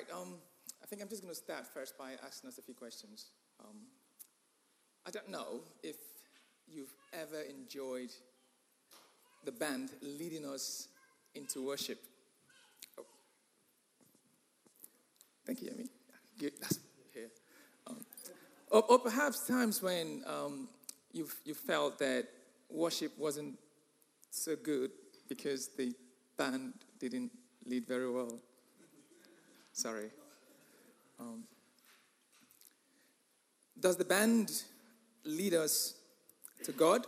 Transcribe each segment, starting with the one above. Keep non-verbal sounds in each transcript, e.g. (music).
right. Um, I think I'm just going to start first by asking us a few questions. Um, I don't know if you've ever enjoyed the band leading us into worship. Oh. Thank you, Amy. That's here. Um, or, or, perhaps times when um, you've, you felt that worship wasn't so good because the band didn't lead very well. Sorry. Um, does the band lead us to God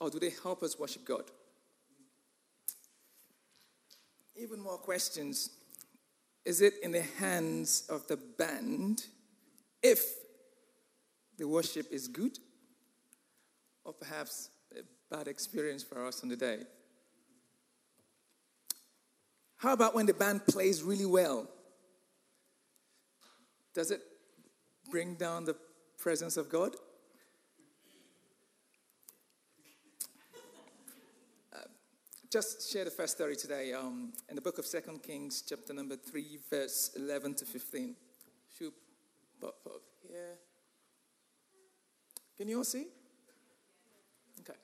or do they help us worship God? Even more questions. Is it in the hands of the band if the worship is good or perhaps a bad experience for us on the day? How about when the band plays really well? Does it bring down the presence of God? Uh, just share the first story today um, in the book of Second Kings, chapter number 3, verse 11 to 15. Shoot, pop up here. Can you all see? Okay.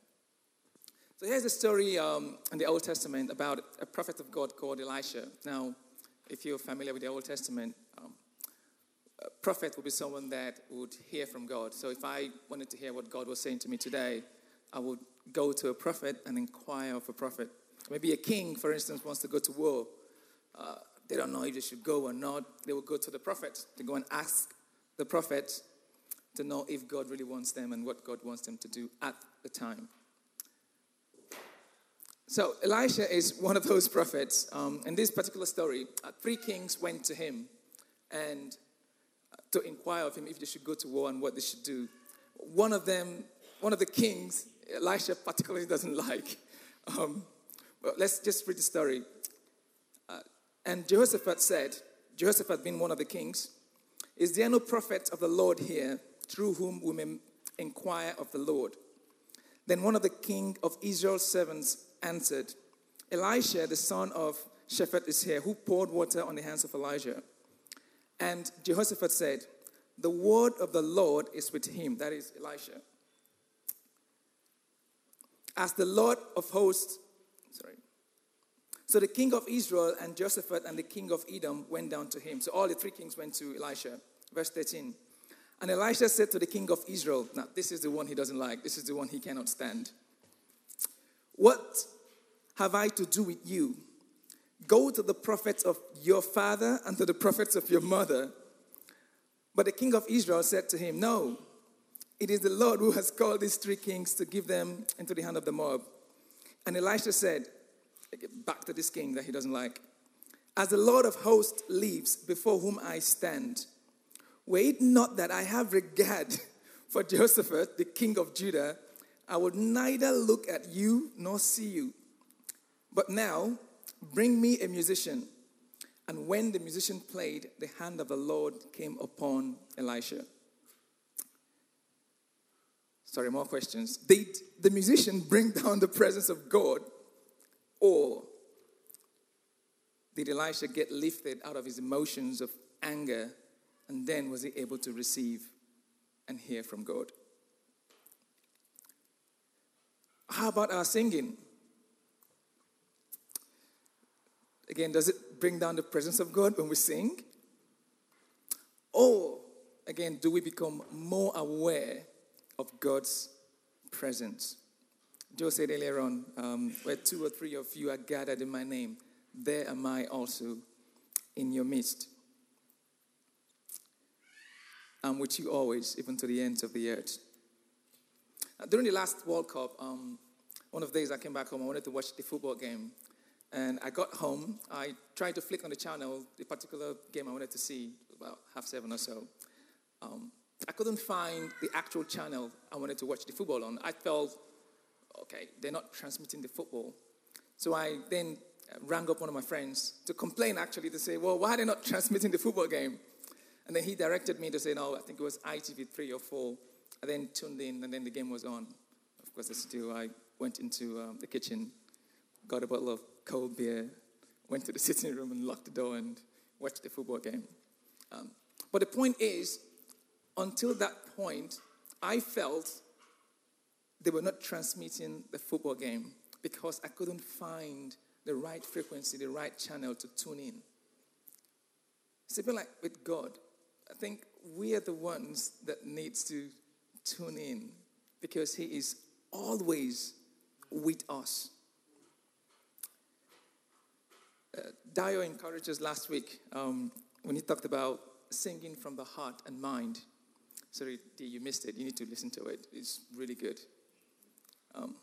So here's a story um, in the Old Testament about a prophet of God called Elisha. Now, if you're familiar with the Old Testament, prophet would be someone that would hear from God. So if I wanted to hear what God was saying to me today, I would go to a prophet and inquire of a prophet. Maybe a king, for instance, wants to go to war. Uh, they don't know if they should go or not. They will go to the prophet to go and ask the prophet to know if God really wants them and what God wants them to do at the time. So Elisha is one of those prophets. Um, in this particular story, uh, three kings went to him and to inquire of him if they should go to war and what they should do. One of them, one of the kings, Elisha particularly doesn't (laughs) like. Um, well, let's just read the story. Uh, and Jehoshaphat said, Jehoshaphat being one of the kings, Is there no prophet of the Lord here through whom we may inquire of the Lord? Then one of the king of Israel's servants answered, Elisha, the son of Shaphat, is here, who poured water on the hands of Elijah. And Jehoshaphat said, The word of the Lord is with him, that is Elisha. As the Lord of hosts, sorry. So the king of Israel and Jehoshaphat and the king of Edom went down to him. So all the three kings went to Elisha. Verse 13. And Elisha said to the king of Israel, Now, this is the one he doesn't like. This is the one he cannot stand. What have I to do with you? Go to the prophets of your father and to the prophets of your mother. But the king of Israel said to him, No, it is the Lord who has called these three kings to give them into the hand of the Moab. And Elisha said, Back to this king that he doesn't like. As the Lord of hosts lives, before whom I stand, were it not that I have regard (laughs) for Jehoshaphat, the king of Judah, I would neither look at you nor see you. But now, Bring me a musician. And when the musician played, the hand of the Lord came upon Elisha. Sorry, more questions. Did the musician bring down the presence of God? Or did Elisha get lifted out of his emotions of anger and then was he able to receive and hear from God? How about our singing? Again, does it bring down the presence of God when we sing? Or, again, do we become more aware of God's presence? Joe said earlier on, um, where two or three of you are gathered in my name, there am I also in your midst. I'm with you always, even to the ends of the earth. During the last World Cup, um, one of the days I came back home, I wanted to watch the football game. And I got home, I tried to flick on the channel, the particular game I wanted to see, about half seven or so. Um, I couldn't find the actual channel I wanted to watch the football on. I felt, okay, they're not transmitting the football. So I then rang up one of my friends to complain, actually, to say, well, why are they not (laughs) transmitting the football game? And then he directed me to say, no, I think it was ITV3 or 4. I then tuned in, and then the game was on. Of course, as still, I went into um, the kitchen, got a bottle of cold beer, went to the sitting room and locked the door and watched the football game. Um, but the point is, until that point, I felt they were not transmitting the football game because I couldn't find the right frequency, the right channel to tune in. It's a bit like with God. I think we are the ones that needs to tune in because He is always with us. Uh, Dio encouraged us last week um, when he talked about singing from the heart and mind. Sorry, Dee, you missed it. You need to listen to it. It's really good. Um,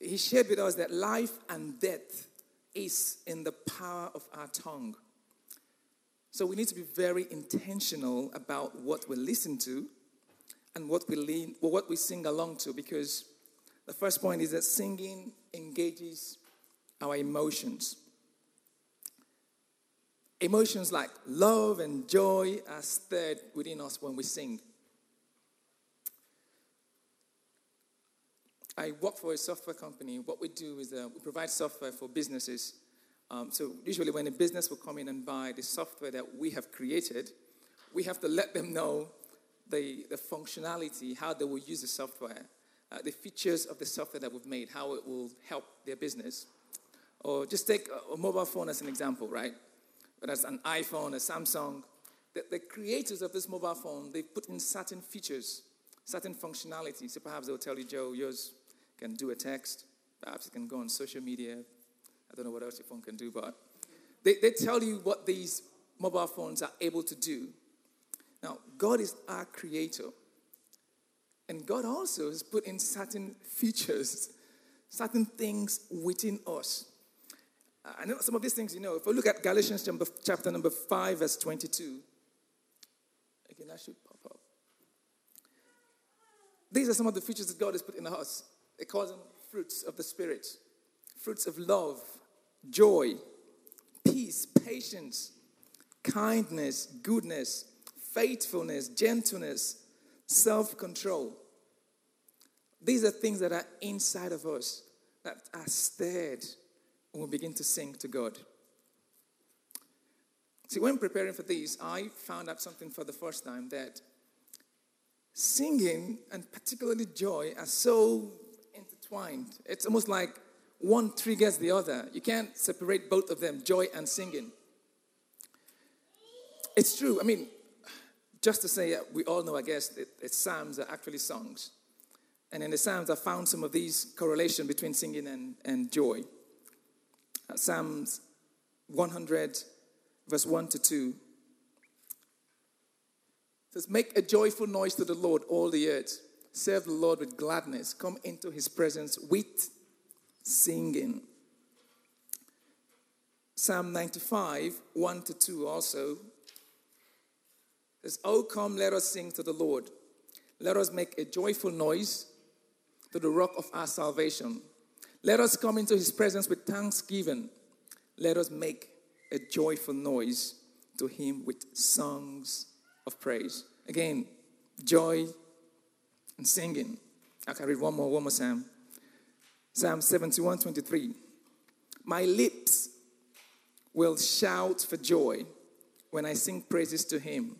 he shared with us that life and death is in the power of our tongue. So we need to be very intentional about what we listen to and what we lean, what we sing along to, because the first point is that singing engages our emotions. Emotions like love and joy are stirred within us when we sing. I work for a software company. What we do is uh, we provide software for businesses. Um, so usually, when a business will come in and buy the software that we have created, we have to let them know the, the functionality, how they will use the software, uh, the features of the software that we've made, how it will help their business. Or just take a, a mobile phone as an example, right? Whether it's an iPhone, a Samsung, the, the creators of this mobile phone, they put in certain features, certain functionalities. So perhaps they'll tell you, Joe, yours can do a text. Perhaps it can go on social media. I don't know what else your phone can do, but they, they tell you what these mobile phones are able to do. Now, God is our creator. And God also has put in certain features, certain things within us. I know some of these things, you know, if we look at Galatians chapter number 5, verse 22, again, that should pop up. These are some of the features that God has put in us. They call them fruits of the Spirit fruits of love, joy, peace, patience, kindness, goodness, faithfulness, gentleness, self control. These are things that are inside of us that are stirred when we begin to sing to God. See, when preparing for these, I found out something for the first time that singing and particularly joy are so intertwined. It's almost like one triggers the other. You can't separate both of them, joy and singing. It's true. I mean, just to say, uh, we all know, I guess, that, Psalms are actually songs. And in the Psalms, I found some of these correlation between singing and, and joy. Psalms 100, verse 1 to 2 says, Make a joyful noise to the Lord, all the earth. Serve the Lord with gladness. Come into his presence with singing. Psalm 95, 1 to 2 also says, Oh, come, let us sing to the Lord. Let us make a joyful noise to the rock of our salvation. Let us come into his presence with thanksgiving. Let us make a joyful noise to him with songs of praise. Again, joy and singing. I can read one more, one more Psalm. Psalm 71 23. My lips will shout for joy when I sing praises to him,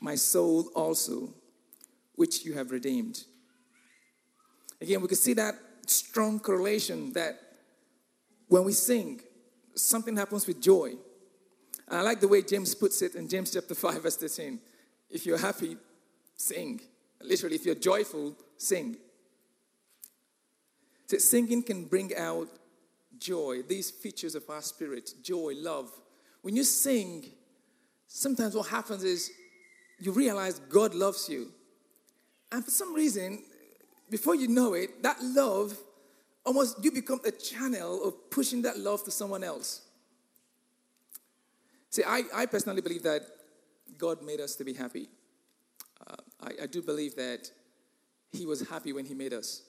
my soul also, which you have redeemed. Again, we can see that strong correlation that when we sing, something happens with joy. And I like the way James puts it in James chapter 5, verse 13. If you're happy, sing. Literally, if you're joyful, sing. So singing can bring out joy, these features of our spirit joy, love. When you sing, sometimes what happens is you realize God loves you. And for some reason, before you know it, that love almost you become a channel of pushing that love to someone else. See, I, I personally believe that God made us to be happy. Uh, I, I do believe that He was happy when He made us.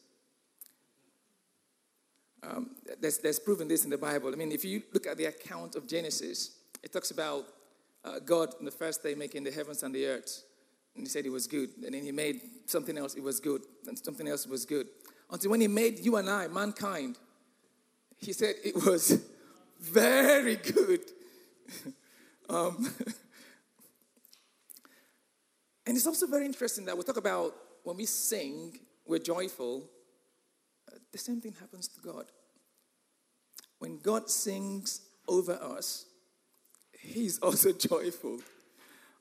Um, there's, there's proven this in the Bible. I mean, if you look at the account of Genesis, it talks about uh, God on the first day making the heavens and the earth. And he said it was good. And then he made something else, it was good. And something else was good. Until when he made you and I, mankind, he said it was (laughs) very good. (laughs) um, (laughs) and it's also very interesting that we talk about when we sing, we're joyful. Uh, the same thing happens to God. When God sings over us, He's also joyful.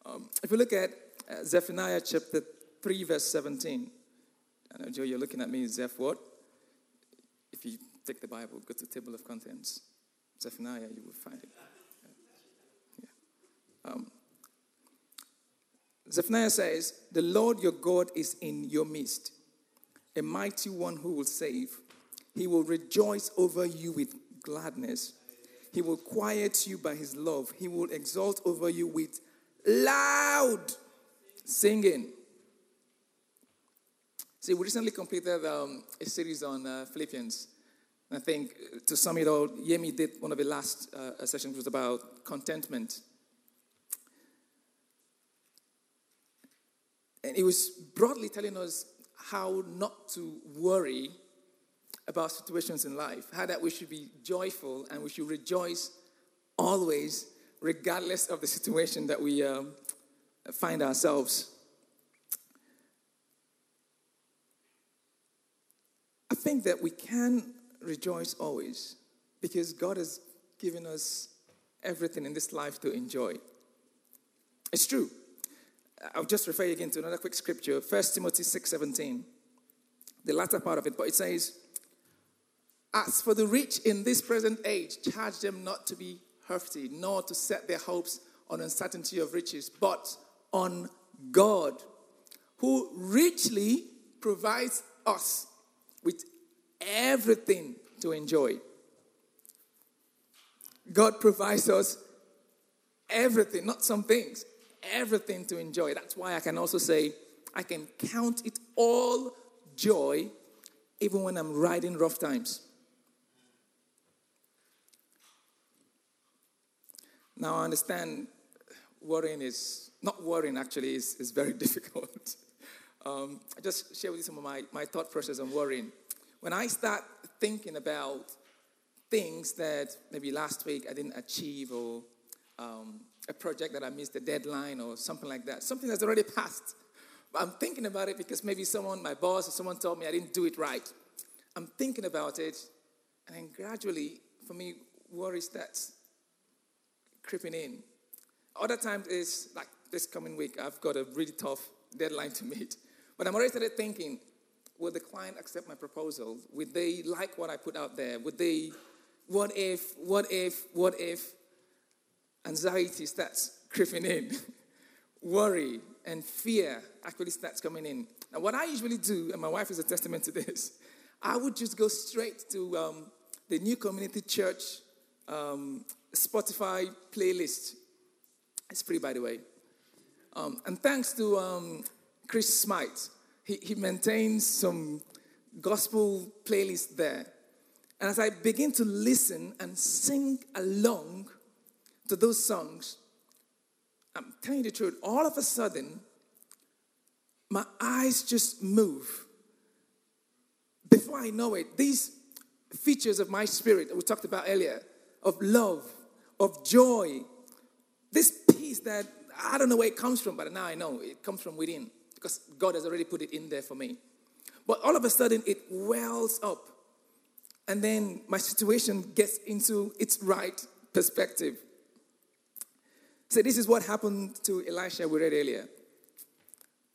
Um, if you look at uh, Zephaniah chapter 3, verse 17, I know, Joe, you're looking at me, Zeph, what? If you take the Bible, go to table of contents, Zephaniah, you will find it. Yeah. Um, Zephaniah says, The Lord your God is in your midst, a mighty one who will save. He will rejoice over you with gladness. He will quiet you by his love. He will exalt over you with loud singing. See, we recently completed um, a series on uh, Philippians. I think to sum it all, Yemi did one of the last uh, sessions was about contentment. And he was broadly telling us how not to worry about situations in life, how that we should be joyful and we should rejoice always, regardless of the situation that we um, find ourselves. I think that we can rejoice always because God has given us everything in this life to enjoy. It's true. I'll just refer you again to another quick scripture, 1 Timothy 6:17. The latter part of it, but it says, As for the rich in this present age, charge them not to be haughty, nor to set their hopes on uncertainty of riches, but on God, who richly provides us with everything to enjoy. God provides us everything, not some things, everything to enjoy. That's why I can also say, I can count it all joy even when I'm riding rough times. Now, I understand worrying is, not worrying actually, is, is very (laughs) difficult. Um, I just share with you some of my, my thought process on worrying. When I start thinking about things that maybe last week I didn't achieve, or um, a project that I missed the deadline, or something like that, something that's already passed. But I'm thinking about it because maybe someone, my boss, or someone told me I didn't do it right. I'm thinking about it, and then gradually, for me, worry starts creeping in. Other times is like this coming week, I've got a really tough deadline to meet. But I'm already started thinking, will the client accept my proposal? Would they like what I put out there? Would they, what if, what if, what if? Anxiety starts creeping in. (laughs) Worry and fear actually starts coming in. Now, what I usually do, and my wife is a testament to this, I would just go straight to um, the New Community Church um, Spotify playlist. It's free, by the way. Um, and thanks to um, Chris Smite. He, he maintains some gospel playlist there. And as I begin to listen and sing along to those songs, I'm telling you the truth, all of a sudden, my eyes just move. Before I know it, these features of my spirit that we talked about earlier, of love, of joy, this peace that I don't know where it comes from, but now I know it comes from within because God has already put it in there for me. But all of a sudden, it wells up. And then my situation gets into its right perspective. So, this is what happened to Elisha, we read earlier.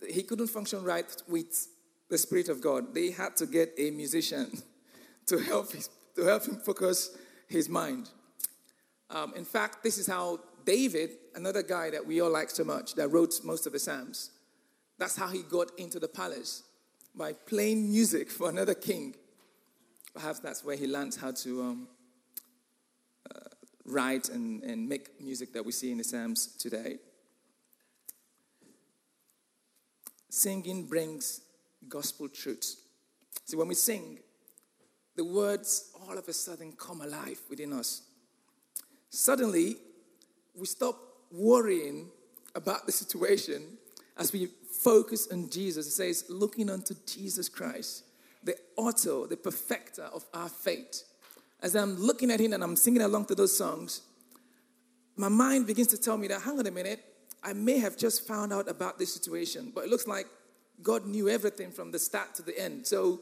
He couldn't function right with the Spirit of God. They had to get a musician (laughs) to help, his, to help him focus his mind. Um, in fact, this is how David, another guy that we all like so much, that wrote most of the Psalms, that's how he got into the palace by playing music for another king. Perhaps that's where he learned how to um, uh, write and, and make music that we see in the Psalms today. Singing brings gospel truths. See, when we sing, the words all of a sudden come alive within us. Suddenly, we stop worrying about the situation as we focus on Jesus. It says, looking unto Jesus Christ, the author, the perfecter of our faith. As I'm looking at him and I'm singing along to those songs, my mind begins to tell me that, hang on a minute, I may have just found out about this situation, but it looks like God knew everything from the start to the end. So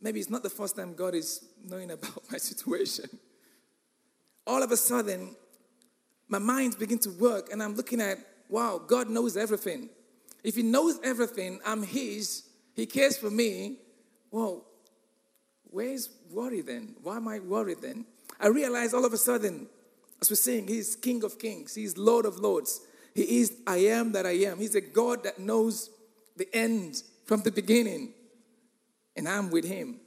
maybe it's not the first time God is knowing about (laughs) my situation. All of a sudden, my mind begins to work, and I'm looking at, wow, God knows everything. If He knows everything, I'm His, He cares for me. Well, where's worry then? Why am I worried then? I realize all of a sudden, as we're saying, He's King of Kings, He's Lord of Lords. He is I am that I am. He's a God that knows the end from the beginning, and I'm with Him.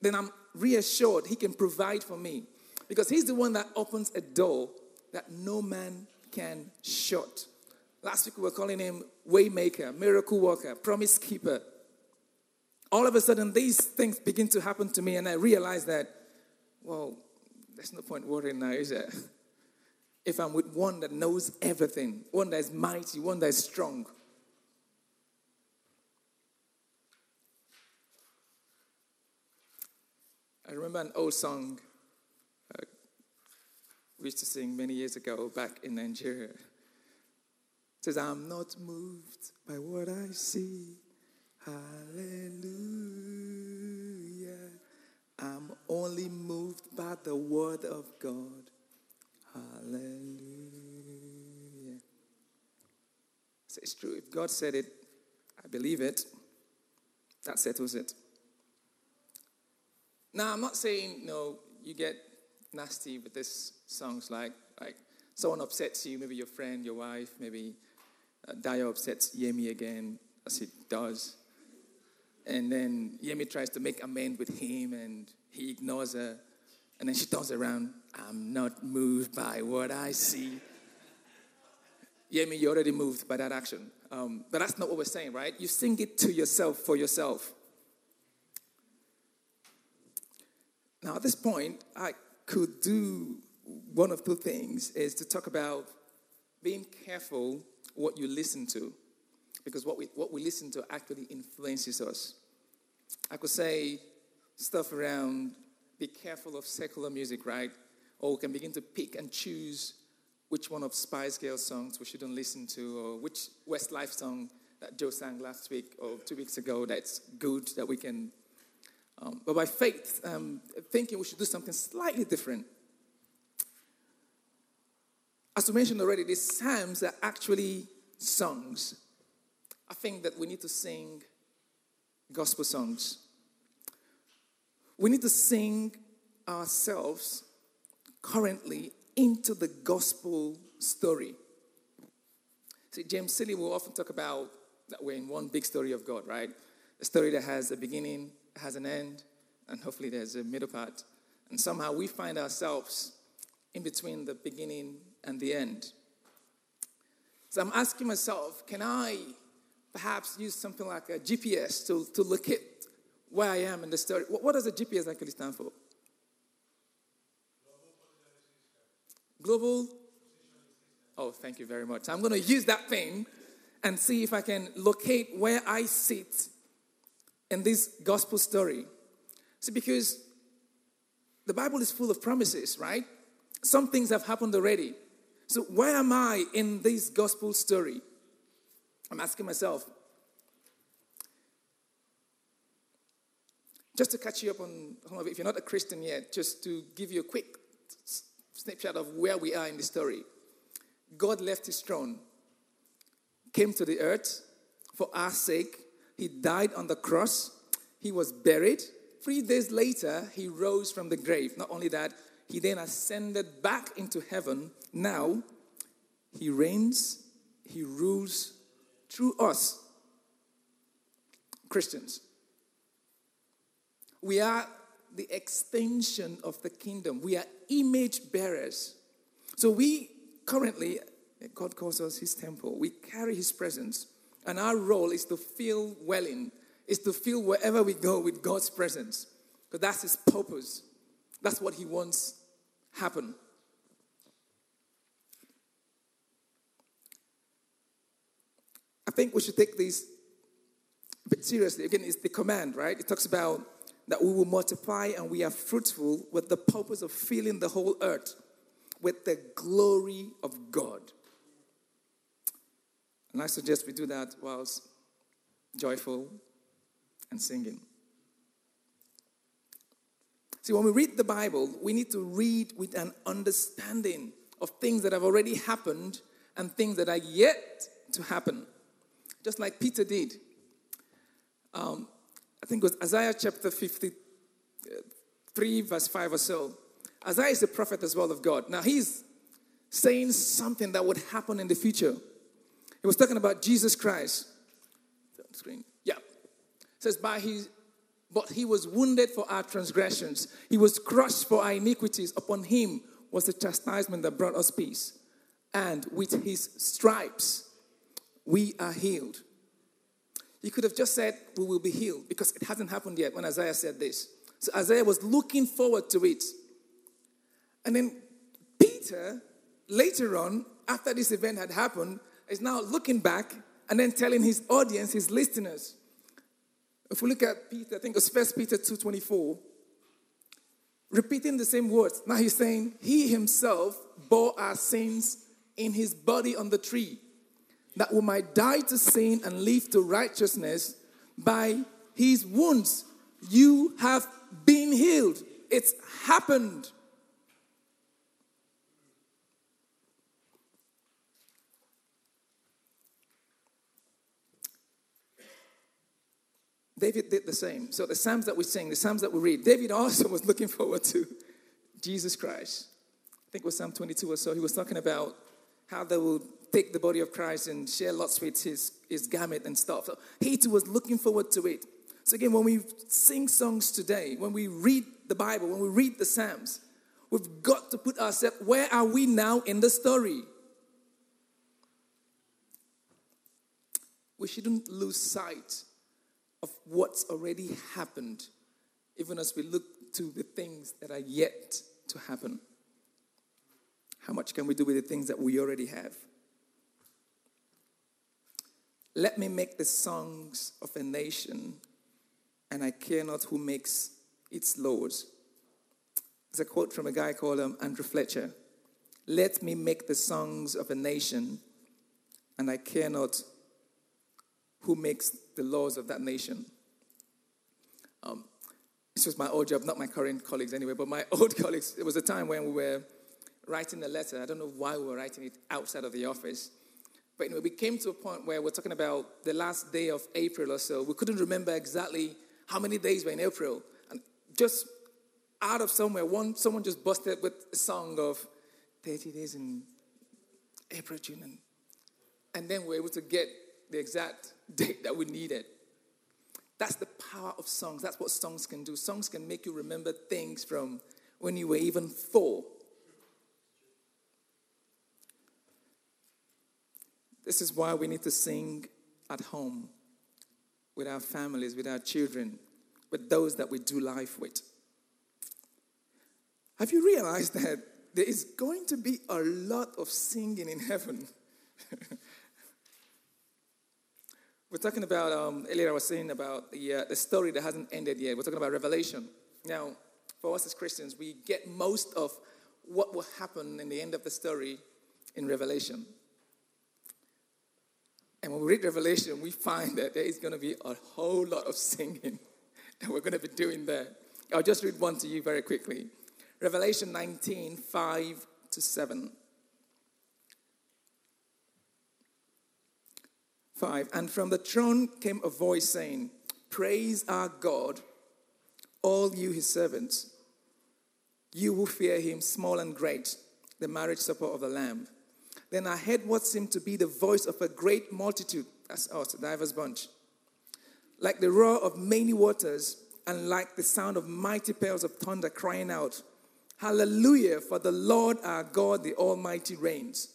Then I'm reassured He can provide for me because He's the one that opens a door that no man can shut. Last week we were calling him Waymaker, Miracle Worker, Promise Keeper. All of a sudden, these things begin to happen to me, and I realize that, well, there's no point worrying now, is there? (laughs) If I'm with one that knows everything, one that is mighty, one that is strong. I remember an old song we used to sing many years ago back in Nigeria. It says, I'm not moved by what I see. Hallelujah. I'm only moved by the word of God. Hallelujah. So it's true. If God said it, I believe it. That settles it. Now, I'm not saying, no, you get nasty with this songs like, like someone upsets you, maybe your friend, your wife, maybe uh, Dio upsets Yemi again, as it does. And then Yemi tries to make amends with him and he ignores her. And then she turns around, I'm not moved by what I see. Yemi, you're already moved by that action. Um, but that's not what we're saying, right? You sing it to yourself for yourself. Now, at this point, I could do one of two things is to talk about being careful what you listen to, because what we, what we listen to actually influences us. I could say stuff around be careful of secular music, right? Or we can begin to pick and choose which one of Spice Girls songs we shouldn't listen to, or which Westlife song that Joe sang last week or two weeks ago that's good that we can um, but by faith, um, thinking we should do something slightly different. As we mentioned already, these psalms are actually songs. I think that we need to sing gospel songs. We need to sing ourselves currently into the gospel story. See, James Silly will often talk about that we're in one big story of God, right? A story that has a beginning, has an end, and hopefully there's a middle part. And somehow we find ourselves in between the beginning and the end. So I'm asking myself, can I perhaps use something like a GPS to, to locate where I am in the story? What, what does a GPS actually stand for? Global. Oh, thank you very much. I'm going to use that thing and see if I can locate where I sit in this gospel story. See, because the Bible is full of promises, right? Some things have happened already. So, where am I in this gospel story? I'm asking myself. Just to catch you up on some of it, if you're not a Christian yet, just to give you a quick snapshot of where we are in the story. God left his throne, came to the earth for our sake, he died on the cross. He was buried. Three days later, he rose from the grave. Not only that, he then ascended back into heaven. Now, he reigns, he rules through us, Christians. We are the extension of the kingdom, we are image bearers. So, we currently, God calls us his temple, we carry his presence. And our role is to feel welling, is to feel wherever we go with God's presence. Because that's his purpose. That's what he wants happen. I think we should take this a bit seriously. Again, it's the command, right? It talks about that we will multiply and we are fruitful with the purpose of filling the whole earth. with the glory of God. And I suggest we do that whilst joyful and singing. See, when we read the Bible, we need to read with an understanding of things that have already happened and things that are yet to happen, just like Peter did. Um, I think it was Isaiah chapter 53, verse 5 or so. Isaiah is a prophet as well of God. Now, he's saying something that would happen in the future. He was talking about Jesus Christ. Screen. Yeah. It says, by his, but he was wounded for our transgressions, he was crushed for our iniquities. Upon him was the chastisement that brought us peace. And with his stripes, we are healed. He could have just said, We will be healed, because it hasn't happened yet when Isaiah said this. So Isaiah was looking forward to it. And then Peter, later on, after this event had happened, is now looking back and then telling his audience, his listeners. If we look at Peter, I think it's First Peter 2.24, repeating the same words. Now he's saying, He himself bore our sins in his body on the tree, that we might die to sin and live to righteousness. By his wounds, you have been healed. It's happened. David did the same. So the Psalms that we sing, the Psalms that we read, David also was looking forward to Jesus Christ. I think it was Psalm 22 or so. He was talking about how they will take the body of Christ and share lots with his, his garment and stuff. So he too was looking forward to it. So again, when we sing songs today, when we read the Bible, when we read the Psalms, we've got to put ourselves, where are we now in the story? We shouldn't lose sight of what's already happened, even as we look to the things that are yet to happen. How much can we do with the things that we already have? Let me make the songs of a nation, and I care not who makes its laws. It's a quote from a guy called um, Andrew Fletcher. Let me make the songs of a nation, and I care not who makes the laws of that nation. Um, this was my old job, not my current colleagues anyway, but my (laughs) old colleagues. It was a time when we were writing a letter. I don't know why we were writing it outside of the office. But anyway, we came to a point where we're talking about the last day of April or so. We couldn't remember exactly how many days were in April. And just out of somewhere, one someone just busted with a song of 30 days in April, June. And, and then we were able to get the exact that we needed. That's the power of songs. That's what songs can do. Songs can make you remember things from when you were even four. This is why we need to sing at home with our families, with our children, with those that we do life with. Have you realized that there is going to be a lot of singing in heaven? (laughs) We're talking about, um, earlier I was saying about the, uh, the story that hasn't ended yet. We're talking about Revelation. Now, for us as Christians, we get most of what will happen in the end of the story in Revelation. And when we read Revelation, we find that there is going to be a whole lot of singing (laughs) that we're going to be doing there. I'll just read one to you very quickly Revelation 19 5 to 7. 5 And from the throne came a voice saying, Praise our God, all you his servants, you who fear him, small and great, the marriage supper of the Lamb. Then I heard what seemed to be the voice of a great multitude, that's us, a diverse bunch, like the roar of many waters, and like the sound of mighty peals of thunder crying out, Hallelujah, for the Lord our God, the Almighty reigns.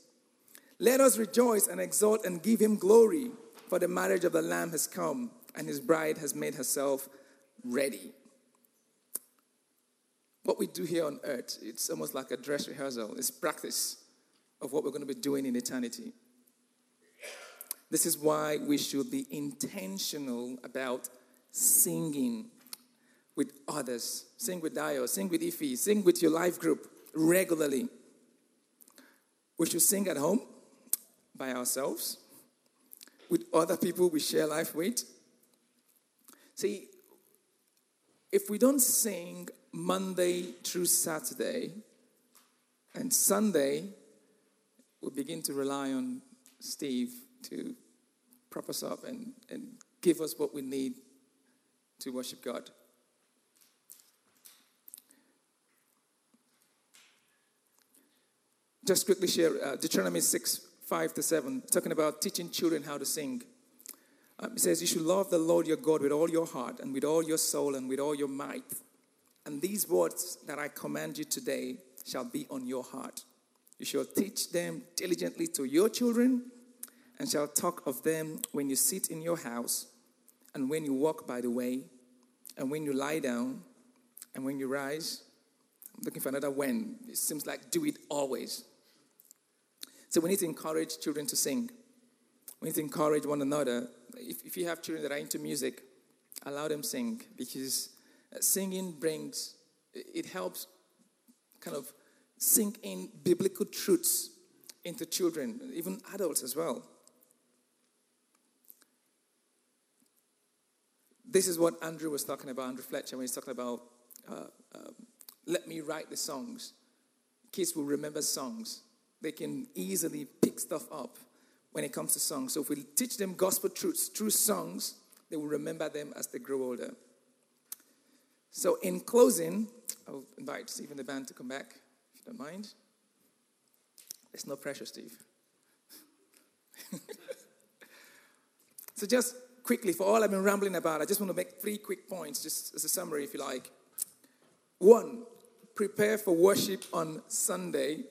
Let us rejoice and exult and give him glory, for the marriage of the Lamb has come, and his bride has made herself ready. What we do here on earth, it's almost like a dress rehearsal, it's practice of what we're going to be doing in eternity. This is why we should be intentional about singing with others. Sing with Dio, sing with Ife, sing with your life group regularly. We should sing at home by ourselves with other people we share life with. See, if we don't sing Monday through Saturday and Sunday, we begin to rely on Steve to prop us up and, and give us what we need to worship God. Just quickly share uh, Deuteronomy 6 5 to 7, talking about teaching children how to sing. Um, it says, You should love the Lord your God with all your heart and with all your soul and with all your might. And these words that I command you today shall be on your heart. You shall teach them diligently to your children and shall talk of them when you sit in your house and when you walk by the way and when you lie down and when you rise. I'm looking for another when. It seems like do it always. So we need to encourage children to sing. We need to encourage one another. If, if you have children that are into music, allow them sing because uh, singing brings, it helps kind of sink in biblical truths into children, even adults as well. This is what Andrew was talking about, Andrew Fletcher, when he's talking about uh, um, let me write the songs. Kids will remember songs they can easily pick stuff up when it comes to songs. So if we teach them gospel truths through songs, they will remember them as they grow older. So in closing, I'll invite Steve and the band to come back, if you don't mind. There's no pressure, Steve. (laughs) so just quickly, for all I've been rambling about, I just want to make three quick points, just as a summary, if you like. One, prepare for worship on Sunday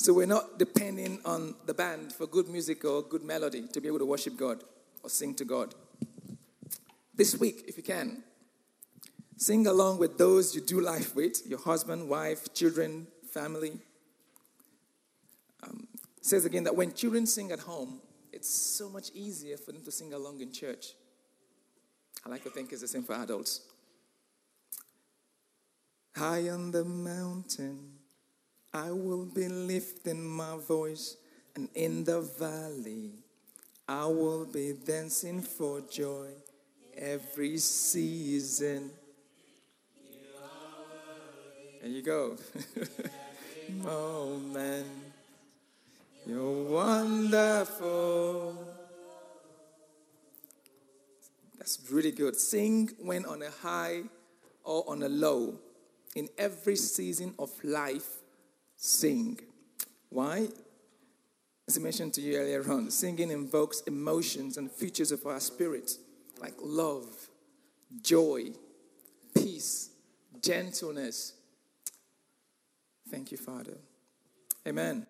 so we're not depending on the band for good music or good melody to be able to worship God or sing to God. This week, if you can, sing along with those you do life with your husband, wife, children, family. Um, says again that when children sing at home, it's so much easier for them to sing along in church. I like to think it's the same for adults. High on the mountain I will be lifting my voice, and in the valley, I will be dancing for joy every season. There you go. (laughs) Oh, Moment, you're wonderful. That's really good. Sing when on a high or on a low. In every season of life, sing. Why? As I mentioned to you earlier on, singing invokes emotions and features of our spirit, like love, joy, peace, gentleness. Thank you, Father. Amen.